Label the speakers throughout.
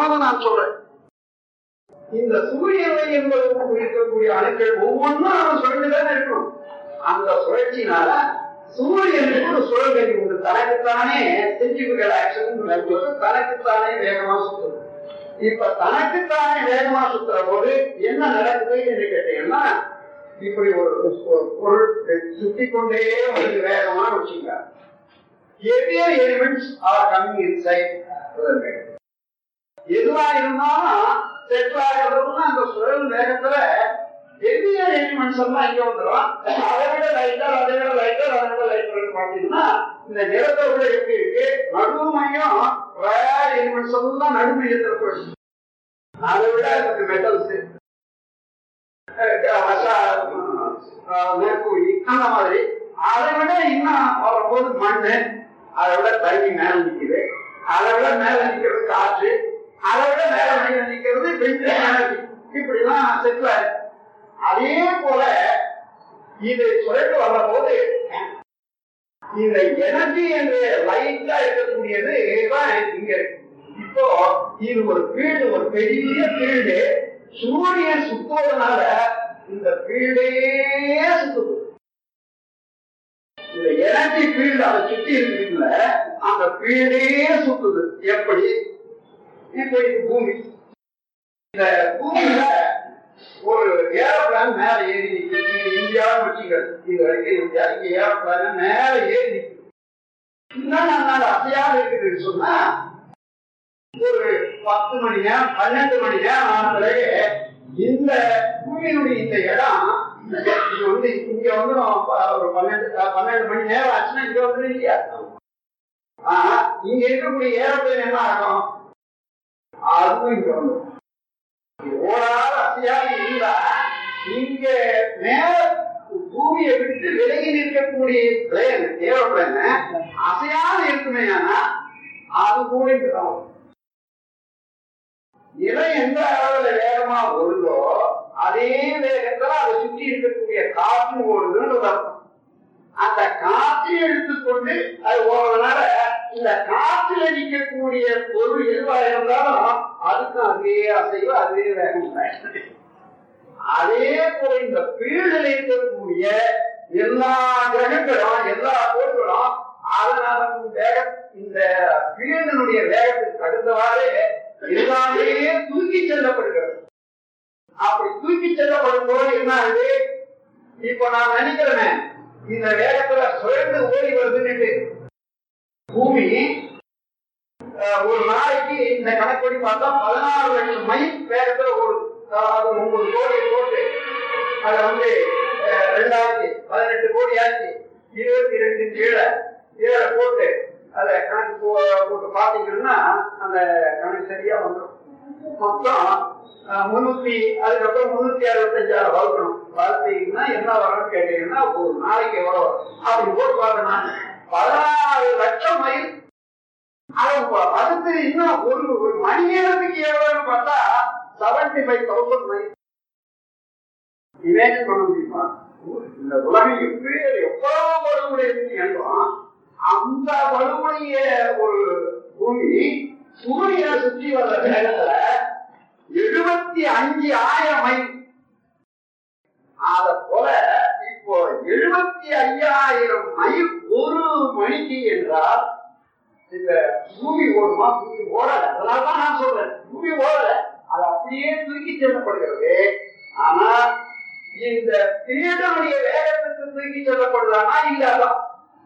Speaker 1: காரணமாக நான் சொல்றேன். இந்த சூரியனை என்பது இருக்கக்கூடிய அணுக்கள் ஒவ்வொன்றும் அவன் சுழண்டுதான் இருக்கணும். அந்த சுழற்சினால சூரியனுக்கு ஒரு சுழல்கதி உண்டு. தனக்குத்தானே சென்டிபிகல் ஆக்சன் தனக்குத்தானே வேகமா சுத்தம். இப்ப தனக்குத்தானே வேகமா சுத்துற போது என்ன நடக்குதுன்னு கேட்டீங்கன்னா இப்படி ஒரு பொருள் சுத்தி கொண்டே வந்து வேகமா வச்சுங்க heavier elements are coming inside. எதுவா இருந்தாலும் செட் அந்த சுழல் வேகத்துல பெரிய எலிமெண்ட்ஸ் எல்லாம் இங்க வந்துடும் அதை விட லைட்டர் அதை விட லைட்டர் அதை விட லைட்டர் பாத்தீங்கன்னா இந்த நிறத்தை விட எப்படி இருக்கு. நடுமையும் ரயர் எலிமெண்ட்ஸ் எல்லாம் நடுமையத்தில் போயிடுச்சு அதை விட இந்த மெட்டல்ஸ் மேற்கூலி அந்த மாதிரி. அதை விட இன்னும் வரும்போது மண்ணு அதை விட தண்ணி மேல நிற்குது அதை விட மேல நிக்கிறது காற்று. அதை விட மேல மனிதன் நிக்கிறது பெஞ்சு இப்படிலாம் செட்டில் அதே போல இது சுழட்டு வர்ற போது இந்த எனர்ஜி என்று லைட்டா இருக்கக்கூடியது தான் இங்க இருக்கு. இப்போ இது ஒரு பீல்டு ஒரு பெரிய பீல்டு சூரியன் சுத்துவதனால இந்த பீல்டே சுத்துது. இந்த எனர்ஜி பீல்டு அதை சுத்தி இருக்குதுல அந்த பீல்டே சுத்துது. எப்படி? இப்போ இது பூமி. இந்த பூமியில ஒரு ஏரோப்ளான் மேல ஏறி நிக்குது. இது இந்தியாவும் வச்சுங்க இது வரைக்கும் இந்தியா இங்க ஏரோப்ளான் மேல ஏறி நிக்குது. இன்னும் நாள் அசையாம இருக்குதுன்னு சொன்னா ஒரு பத்து மணி நேரம் பன்னெண்டு மணி நேரம் ஆன பிறகு இந்த பூமியினுடைய இந்த இடம் இது வந்து இங்க வந்து ஒரு பன்னெண்டு பன்னெண்டு மணி நேரம் ஆச்சுன்னா இங்க வந்து இல்லையா ஆனா இங்க இருக்கக்கூடிய ஏரோப்ளேன் என்ன ஆகும்? அதுவும் இங்க வந்து ஓடாத அசையாக இருந்தா இங்க மேல பூமியை விட்டு விலகி நிற்கக்கூடிய பிளேன் ஏரோப்ளேன் அசையாது இருக்குமே ஆனா அது கூட இங்க நிலை எந்த அளவுல வேகமா வருதோ அதே வேகத்துல அதை சுற்றி இருக்கக்கூடிய காற்று ஓடுதுன்னு ஒரு அர்த்தம் அந்த காற்றை எடுத்துக்கொண்டு அது ஓடுறதுனால இந்த காற்றுல நிற்கக்கூடிய பொருள் எதுவா இருந்தாலும் அதுக்கும் அதே அசைவு அதே வேகம் அதே போல இந்த பீடில் இருக்கக்கூடிய எல்லா கிரகங்களும் எல்லா கோள்களும் அதனால வேக இந்த பீழனுடைய வேகத்துக்கு தகுந்தவாறு எல்லாமே தூக்கி செல்லப்படுகிறது. அப்படி தூக்கி செல்லப்படும் போது என்ன ஆகுது இப்ப நான் நினைக்கிறேன் இந்த வேகத்துல சுழந்து ஓடி வருதுன்னு பூமி ஒரு நாளைக்கு இந்த கணக்குப்படி பார்த்தா பதினாறு லட்சம் மைல் வேகத்துல ஒரு முப்பது ஒன்பது கோடியை போட்டு அதை வந்து ரெண்டாயிரத்தி பதினெட்டு கோடி ஆச்சு. இருபத்தி ரெண்டு கீழே கீழே போட்டு அதை கணக்கு போட்டு பார்த்தீங்கன்னா அந்த கணக்கு சரியா வந்துடும் மொத்தம் முன்னூத்தி அதுக்கப்புறம் முன்னூத்தி அறுபத்தஞ்சாயிரம் வளர்க்கணும் வளர்த்தீங்கன்னா என்ன வரணும்னு கேட்டீங்கன்னா ஒரு நாளைக்கு எவ்வளவு வரும்? அப்படி போட்டு பார்த்தேன்னா பதினாறு லட்சம் மைல். அதுக்கு இன்னும் ஒரு ஒரு மணி நேரத்துக்கு எவ்வளவுன்னு பார்த்தா seventy five thousand mile. Imagine பண்ண முடியுமா? இந்த உலகம் எப்பேர் எவ்வளவு வலுமுறை என்றும் அந்த வலுமுறைய ஒரு பூமி சூரியனை சுற்றி வர்ற வேகத்துல எழுபத்தி அஞ்சு ஆயிரம் மைல். அத போல இப்போ எழுபத்தி ஐயாயிரம் மைல் ஒரு மணிக்கு என்றால் இந்த பூமி ஓடுமா? பூமி ஓடல. அதனாலதான் நான் சொல்றேன். பூமி ஓடல. அது அப்படியே தூக்கி செல்லப்படுகிறது. ஆனா இந்த பீடனுடைய வேகத்துக்கு தூக்கி செல்லப்படுதானா? இல்லாதான்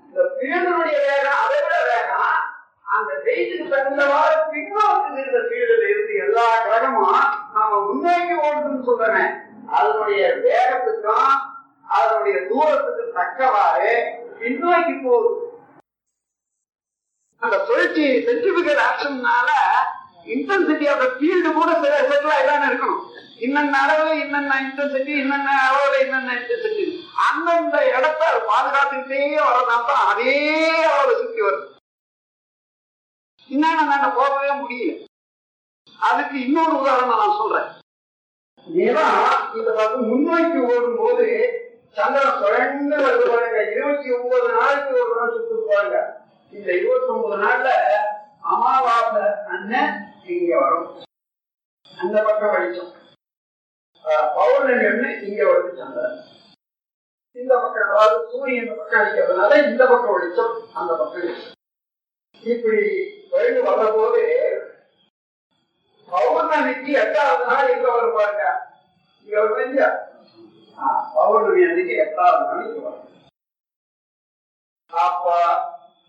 Speaker 1: இந்த பீடனுடைய வேகம் அதை விட வேகம் அந்த வெயிட்டுக்கு தகுந்தவாறு பின்னோக்கு இருந்த பீடல இருந்து எல்லா கிரகமும் நாம முன்னோக்கி ஓடுதுன்னு சொல்றேன். அதனுடைய வேகத்துக்கும் அதனுடைய தூரத்துக்கு தக்கவாறு பின்னோக்கி போகும் அந்த சுழற்சி சென்ட்ரிபிகல் ஆக்ஷன்னால இன்டென்சிட்டி ஆஃப் ஃபீல்டு கூட செட்டில் ஆகிதான் இருக்கணும். இன்னென்ன அளவு இன்னென்ன இன்டென்சிட்டி இன்னென்ன அளவுல இன்னென்ன இன்டென்சிட்டி அந்தந்த இடத்த பாதுகாத்துக்கிட்டே வரதா தான் அதே அளவுல சுத்தி வருது இன்னும் நாங்க போகவே முடியல. அதுக்கு இன்னொரு உதாரணம் நான் சொல்றேன். ஏன்னா இந்த பக்கம் முன்னோக்கி ஓடும் போது சந்திரன் இருபத்தி ஒன்பது நாளைக்கு ஒரு நாள் சுத்து பாருங்க இந்த இருபத்தி ஒன்பது நாள்ல அமாவாசை அண்ணன் இங்க வரும். அந்த பக்கம் வெளிச்சம் பௌர்ணமி ஒண்ணு இங்க வருது சந்திரன் இந்த பக்கம் அதாவது சூரியன் இந்த பக்கம் அடிக்கிறதுனால இந்த பக்கம் வெளிச்சம் அந்த பக்கம் வெளிச்சம் இப்படி வழி வர்ற போது பௌர்ணமிக்கு எட்டாவது நாள் இங்க வருவாங்க பாருங்க. இங்க வரும் பௌர்ணமி அன்னைக்கு எட்டாவது நாள் இங்க வரும். அப்ப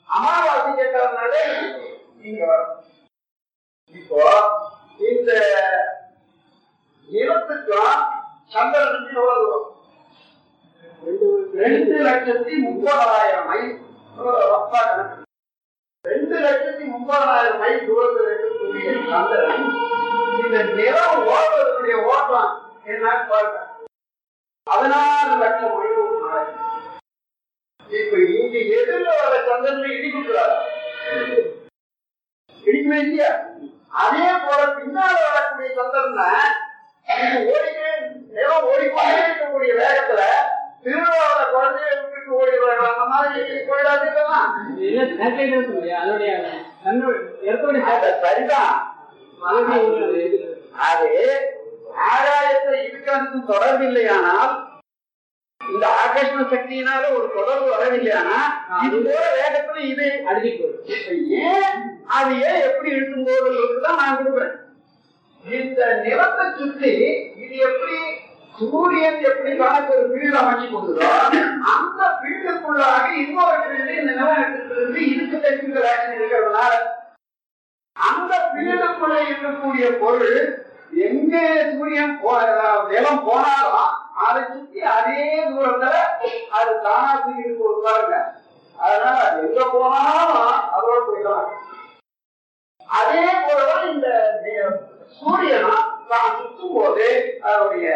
Speaker 1: அமாவாசைக்கு எட்டாவது நாளே இங்க வரும். இப்போ இந்த நிலத்துக்கும் சந்திரனுக்கு எவ்வளவு தூரம் ரெண்டு லட்சத்தி முப்பதாயிரம் மைல். ரப்பா கணக்கு. ரெண்டு லட்சத்தி முப்பதாயிரம் மைல் தூரத்தில் இருக்கக்கூடிய சந்திரன் இந்த நிலம் ஓடுவதற்குரிய ஓட்டம் என்னன்னு பாருங்க. பதினாறு லட்சம் மைல். இப்ப இங்க எதிர்ல வர சந்திரனை இடிக்கிறார் இடிக்கவே இல்லையா? அதே போல பின்னால வரக்கூடிய சந்திரனை இது ஓடிக்கே நிலம் ஓடிக்கொண்டே இருக்கக்கூடிய வேகத்துல திருவிழாவில குழந்தைய விட்டுட்டு ஓடிடுறாங்க அந்த மாதிரி போயிடாது இதெல்லாம்
Speaker 2: இல்ல satellite ன்னு சொல்றியா? அதோடைய தன்னோட எர்த்தோட
Speaker 1: அது சரிதான். அது ஆகாயத்தை இருக்கிறதுக்கு தொடர்பு இல்லையானால் இந்த ஆகர்ஷண சக்தியினால ஒரு தொடர்பு வரவில்லையானா இது போல வேகத்துல இது. இப்ப ஏன் அது ஏன் எப்படி இருக்கும் போதுதான் நான் கொடுக்குறேன் இந்த நிலத்தை சுற்றி இது எப்படி சூரியன் எப்படி கணக்கு ஒரு ஃபீல்டு அமைச்சு கொடுக்குதோ அந்த ஃபீல்டுக்குள்ளாக இன்னொரு ஃபீல்டு இந்த நிலம் எடுத்துக்கிறது இதுக்கு டெக்னிக்கல் ஆக்ஷன் இருக்கிறதுனால அந்த ஃபீல்டுக்குள்ள இருக்கக்கூடிய பொருள் எங்க சூரியன் நிலம் போனாலும் அதை சுத்தி அதே தூரத்துல அது தானா தூக்கிட்டு போகுது பாருங்க. அதனால அது எங்க போனாலும் அதோட போயிடலாம். அதே போலதான் இந்த சூரியனா தான் சுத்தும் போது அதனுடைய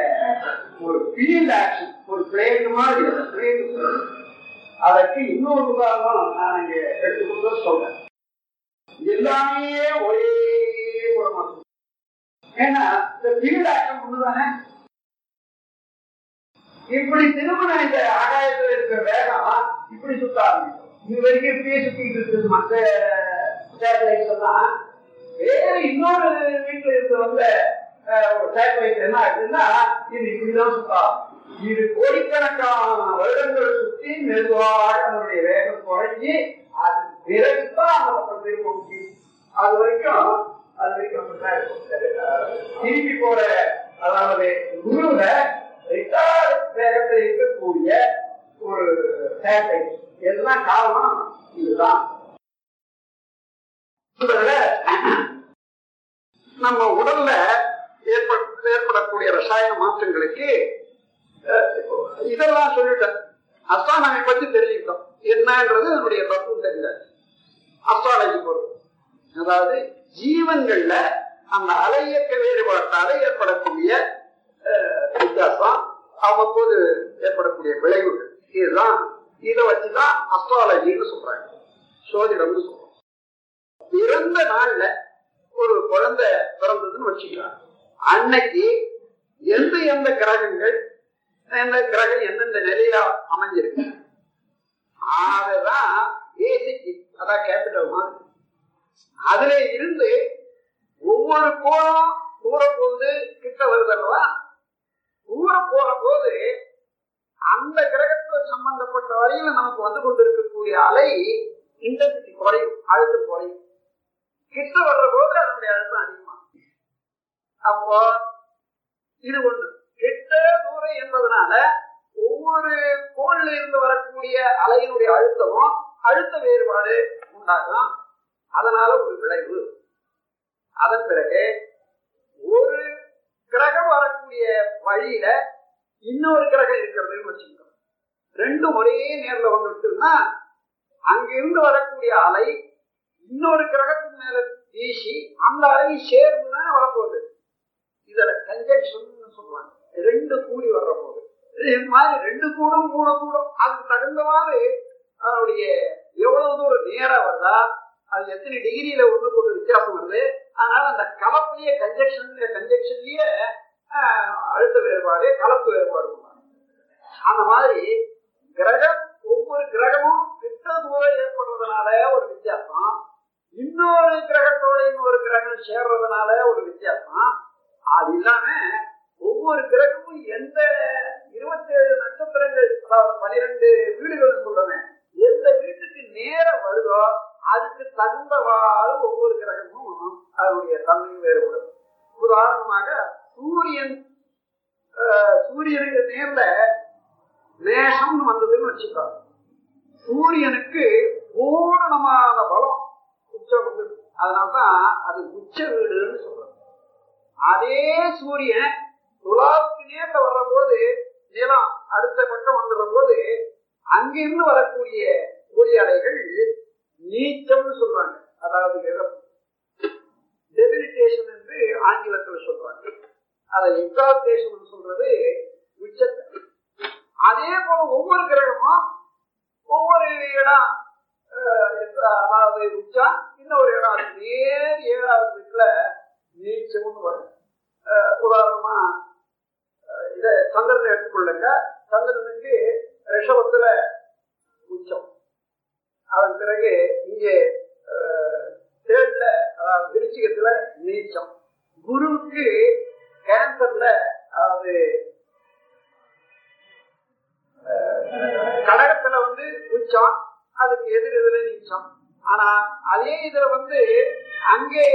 Speaker 1: ஒரு ஃபீல்ட் ஆக்ஷன் ஒரு பிளேட் மாதிரி பிளேட் அதற்கு இன்னொரு உதாரணம் நான் இங்க எடுத்துக்கொண்டு சொல்றேன். எல்லாமே ஒரே போட இருக்கும். ஏன்னா இந்த ஃபீல்ட் ஆக்ஷன் ஒண்ணுதானே? இப்படி திருமண இந்த ஆகாயத்துல இருக்கிற வேகம் இப்படி சுத்த ஆரம்பிக்கும் இது வரைக்கும் இப்படியே சுத்திட்டு இருக்குது. மற்ற சேட்டலைட்ஸ் எல்லாம் வேற இன்னொரு வீட்டுல இருந்து வந்த சேட்டலைட் என்ன ஆகுதுன்னா இது இப்படிதான் சுத்தம் இது கோடிக்கணக்கான வருடங்கள் சுத்தி மெதுவாக அதனுடைய வேகம் குறைஞ்சி அது பிறகுதான் அந்த பக்கம் திரும்ப அது வரைக்கும் அது வரைக்கும் இருக்கும். திருப்பி போற அதாவது குருல ரெக்கார்ட் வேகத்தில் இருக்கக்கூடிய ஒரு சேட்டலைட் எல்லாம் காரணம் இதுதான். நம்ம உடல்ல ஏற்பட ஏற்படக்கூடிய ரசாயன மாற்றங்களுக்கு இதெல்லாம் சொல்லிட்டேன் அஸ்ட்ரானமி பத்தி தெரிஞ்சுக்கிட்டோம். என்னன்றது நம்முடைய தத்துவம் தெரியல அஸ்ட்ராலஜி பொருள் அதாவது ஜீவன்கள்ல அந்த அலையக்க வேறுபாட்டால ஏற்படக்கூடிய அஹ், வித்தியாசம் அவ்வப்போது ஏற்படக்கூடிய விளைவுகள். இதுதான் இதை வச்சுதான் அஸ்ட்ராலஜின்னு சொல்றாங்க. சோதிடம்னு சொல்றோம் பிறந்த நாள்ல ஒரு குழந்தை பிறந்ததுன்னு வச்சுக்கலாம். அன்னைக்கு எந்த எந்த கிரகங்கள் எந்த கிரகம் எந்தெந்த நிலையில அமைஞ்சிருக்கு. அதுதான் பேசிக் அதான் கேபிட்டல் மாதிரி. அதுல இருந்து ஒவ்வொரு கோணம் தூர போகுது கிட்ட வருது தூர போற போது அந்த கிரகம் சம்பந்தப்பட்ட வரையில நமக்கு வந்து கொண்டிருக்கக்கூடிய அலை இன்டென்சிட்டி குறையும் அழுத்தம் குறையும். கிட்ட வர்ற போது அதனுடைய அழுத்தம் அதிகமாகும். அப்போ இது ஒண்ணு. கிட்ட தூரம் என்பதனால ஒவ்வொரு கோள்ல இருந்து வரக்கூடிய அலையினுடைய அழுத்தமும் அழுத்த வேறுபாடு உண்டாகும். அதனால ஒரு விளைவு. அதன் பிறகு ஒரு கிரகம் வரக்கூடிய வழியில இன்னொரு கிரகம் இருக்கிறதுன்னு வச்சுக்கோங்க. ரெண்டும் ஒரே நேர்ல வந்துட்டுன்னா அங்கிருந்து வரக்கூடிய அலை இன்னொரு கிரகத்தின் மேல வீசி அந்த அலை சேர்ந்து தானே வரப்போகுது. இதுல கன்ஜெக்ஷன் சொல்லுவாங்க. ரெண்டு கூடி வர்ற போது இது மாதிரி ரெண்டு கூடும் மூணு கூடும். அதுக்கு தகுந்த மாதிரி அதனுடைய எவ்வளவு தூரம் நேரம் வருதா அது எத்தனை டிகிரியில ஒன்று கொண்டு வித்தியாசம் வருது அதனால அந்த கலப்புலயே கன்ஜெக்ஷன் கன்ஜெக்ஷன்லயே அழுத்த வேறுபாடு கலப்பு வேறுபாடு அந்த மாதிரி கிரகம் ஒவ்வொரு கிரகமும் கிட்ட தூரம் ஏற்படுறதுனால ஒரு வித்தியாசம். இன்னொரு கிரகத்தோட இன்னொரு கிரகம் சேர்றதுனால ஒரு வித்தியாசம். அது இல்லாம ஒவ்வொரு கிரகமும் எந்த இருபத்தேழு நட்சத்திரங்கள் அதாவது பனிரெண்டு வீடுகள் சொல்றேன் எந்த வீட்டுக்கு நேர வருதோ அதுக்கு தகுந்தவாறு ஒவ்வொரு கிரகமும் அதனுடைய தன்மையும் வேறுபடும். உதாரணமாக சூரியன் சூரியனுக்கு நேர்ல மேஷம் வந்ததுன்னு வச்சுக்கோங்க. சூரியனுக்கு பூரணமான பலம் உச்சம் வந்து அதனால்தான் அது உச்ச வீடுன்னு சொல்றோம். அதே சூரியன் துலாவுக்கு நேர்ல வர்ற போது நிலம் அடுத்த பக்கம் வந்துடுற போது அங்கிருந்து வரக்கூடிய சூரிய அலைகள் நீச்சம்னு சொல்றாங்க. அதாவது இழப்பு டெபிலிட்டேஷன் என்று ஆங்கிலத்தில் சொல்றாங்க. அதை எக்ஸால்டேஷன் சொல்றது உச்சத்தை. அதே போல ஒவ்வொரு கிரகமும் ஒவ்வொரு இடம் அதாவது உச்சா இன்னொரு இடம் அது நேர் ஏழாவது வீட்டுல நீச்சம்னு வரும். உதாரணமா இத சந்திரனை எடுத்துக்கொள்ளுங்க. சந்திரனுக்கு ரிஷபத்துல உச்சம். அதன் பிறகு இங்கே அஹ், அதாவது விருச்சிகத்துல நீச்சம். குருவுக்கு வந்து அதுக்கு எதிர் இதுல நீச்சம் ஆனா அதே இதுல வந்து அங்கே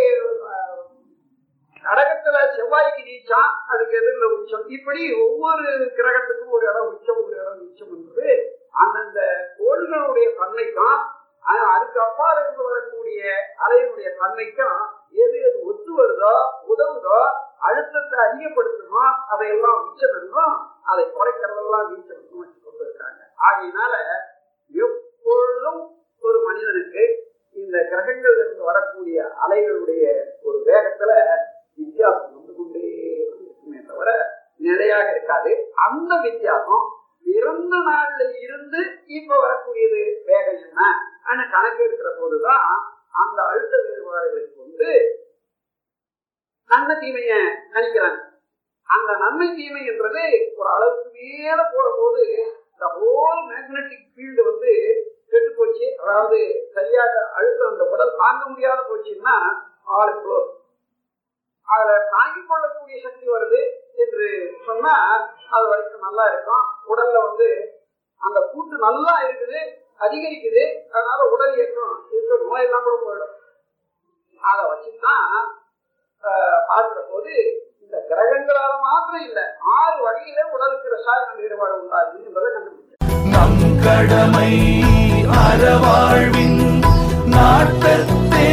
Speaker 1: கடகத்துல செவ்வாய்க்கு நீச்சம் அதுக்கு எதிரில் உச்சம். இப்படி ஒவ்வொரு கிரகத்துக்கும் ஒரு இடம் உச்சம் ஒரு இடம் நீச்சம் என்பது அந்தந்த கோள்களுடைய தன்மைக்கும் ஆனா அதுக்கு அப்பால் இருந்து வரக்கூடிய அலையினுடைய தன்மைக்கும் எது எது ஒத்து வருதோ உதவுதோ அழுத்தத்தை அதிகப்படுத்துமோ அதையெல்லாம் உச்சம் என்றும் அதை குறைக்கிறதெல்லாம் நீச்சம் என்றும் வச்சு ஆகையினால எப்பொழுதும் ஒரு மனிதனுக்கு இந்த கிரகங்கள் இருந்து வரக்கூடிய அலைகளுடைய ஒரு வேகத்துல வித்தியாசம் வந்து கொண்டே இருக்குமே தவிர நிலையாக இருக்காது. அந்த வித்தியாசம் பிறந்த நாள்ல இருந்து இப்ப வரக்கூடியது வேகம் என்ன? ஆனா கணக்கு எடுக்கிற போதுதான் அந்த அழுத்த வேறுபாடுகளுக்கு கொண்டு நன்மை தீமைய கணிக்கிறாங்க. அந்த நன்மை தீமை என்றது ஒரு அளவுக்கு மேல போற போது இந்த ஹோல் மேக்னெட்டிக் ஃபீல்டு வந்து கெட்டு போச்சு. அதாவது சரியாக அழுத்தம் அந்த உடல் தாங்க முடியாத போச்சுன்னா ஆள் க்ளோஸ் அதுல தாங்கிக் கொள்ளக்கூடிய சக்தி வருது என்று சொன்னா அது வரைக்கும் நல்லா இருக்கும். உடல்ல வந்து அந்த கூட்டு நல்லா இருக்குது அதிகரிக்குது. அதனால உடல் இயக்கம் இருக்கிற நோயெல்லாம் கூட போயிடும். அதை வச்சுதான் பார்க்கிற போது இந்த கிரகங்களால மாத்திரம் இல்ல ஆறு வகையில உடலுக்கு ரசாயன ஈடுபாடு உண்டாகுது என்பதை கண்டுபிடிச்சேன்
Speaker 3: நம் கடமை அறவாழ்வின் நாட்டத்தே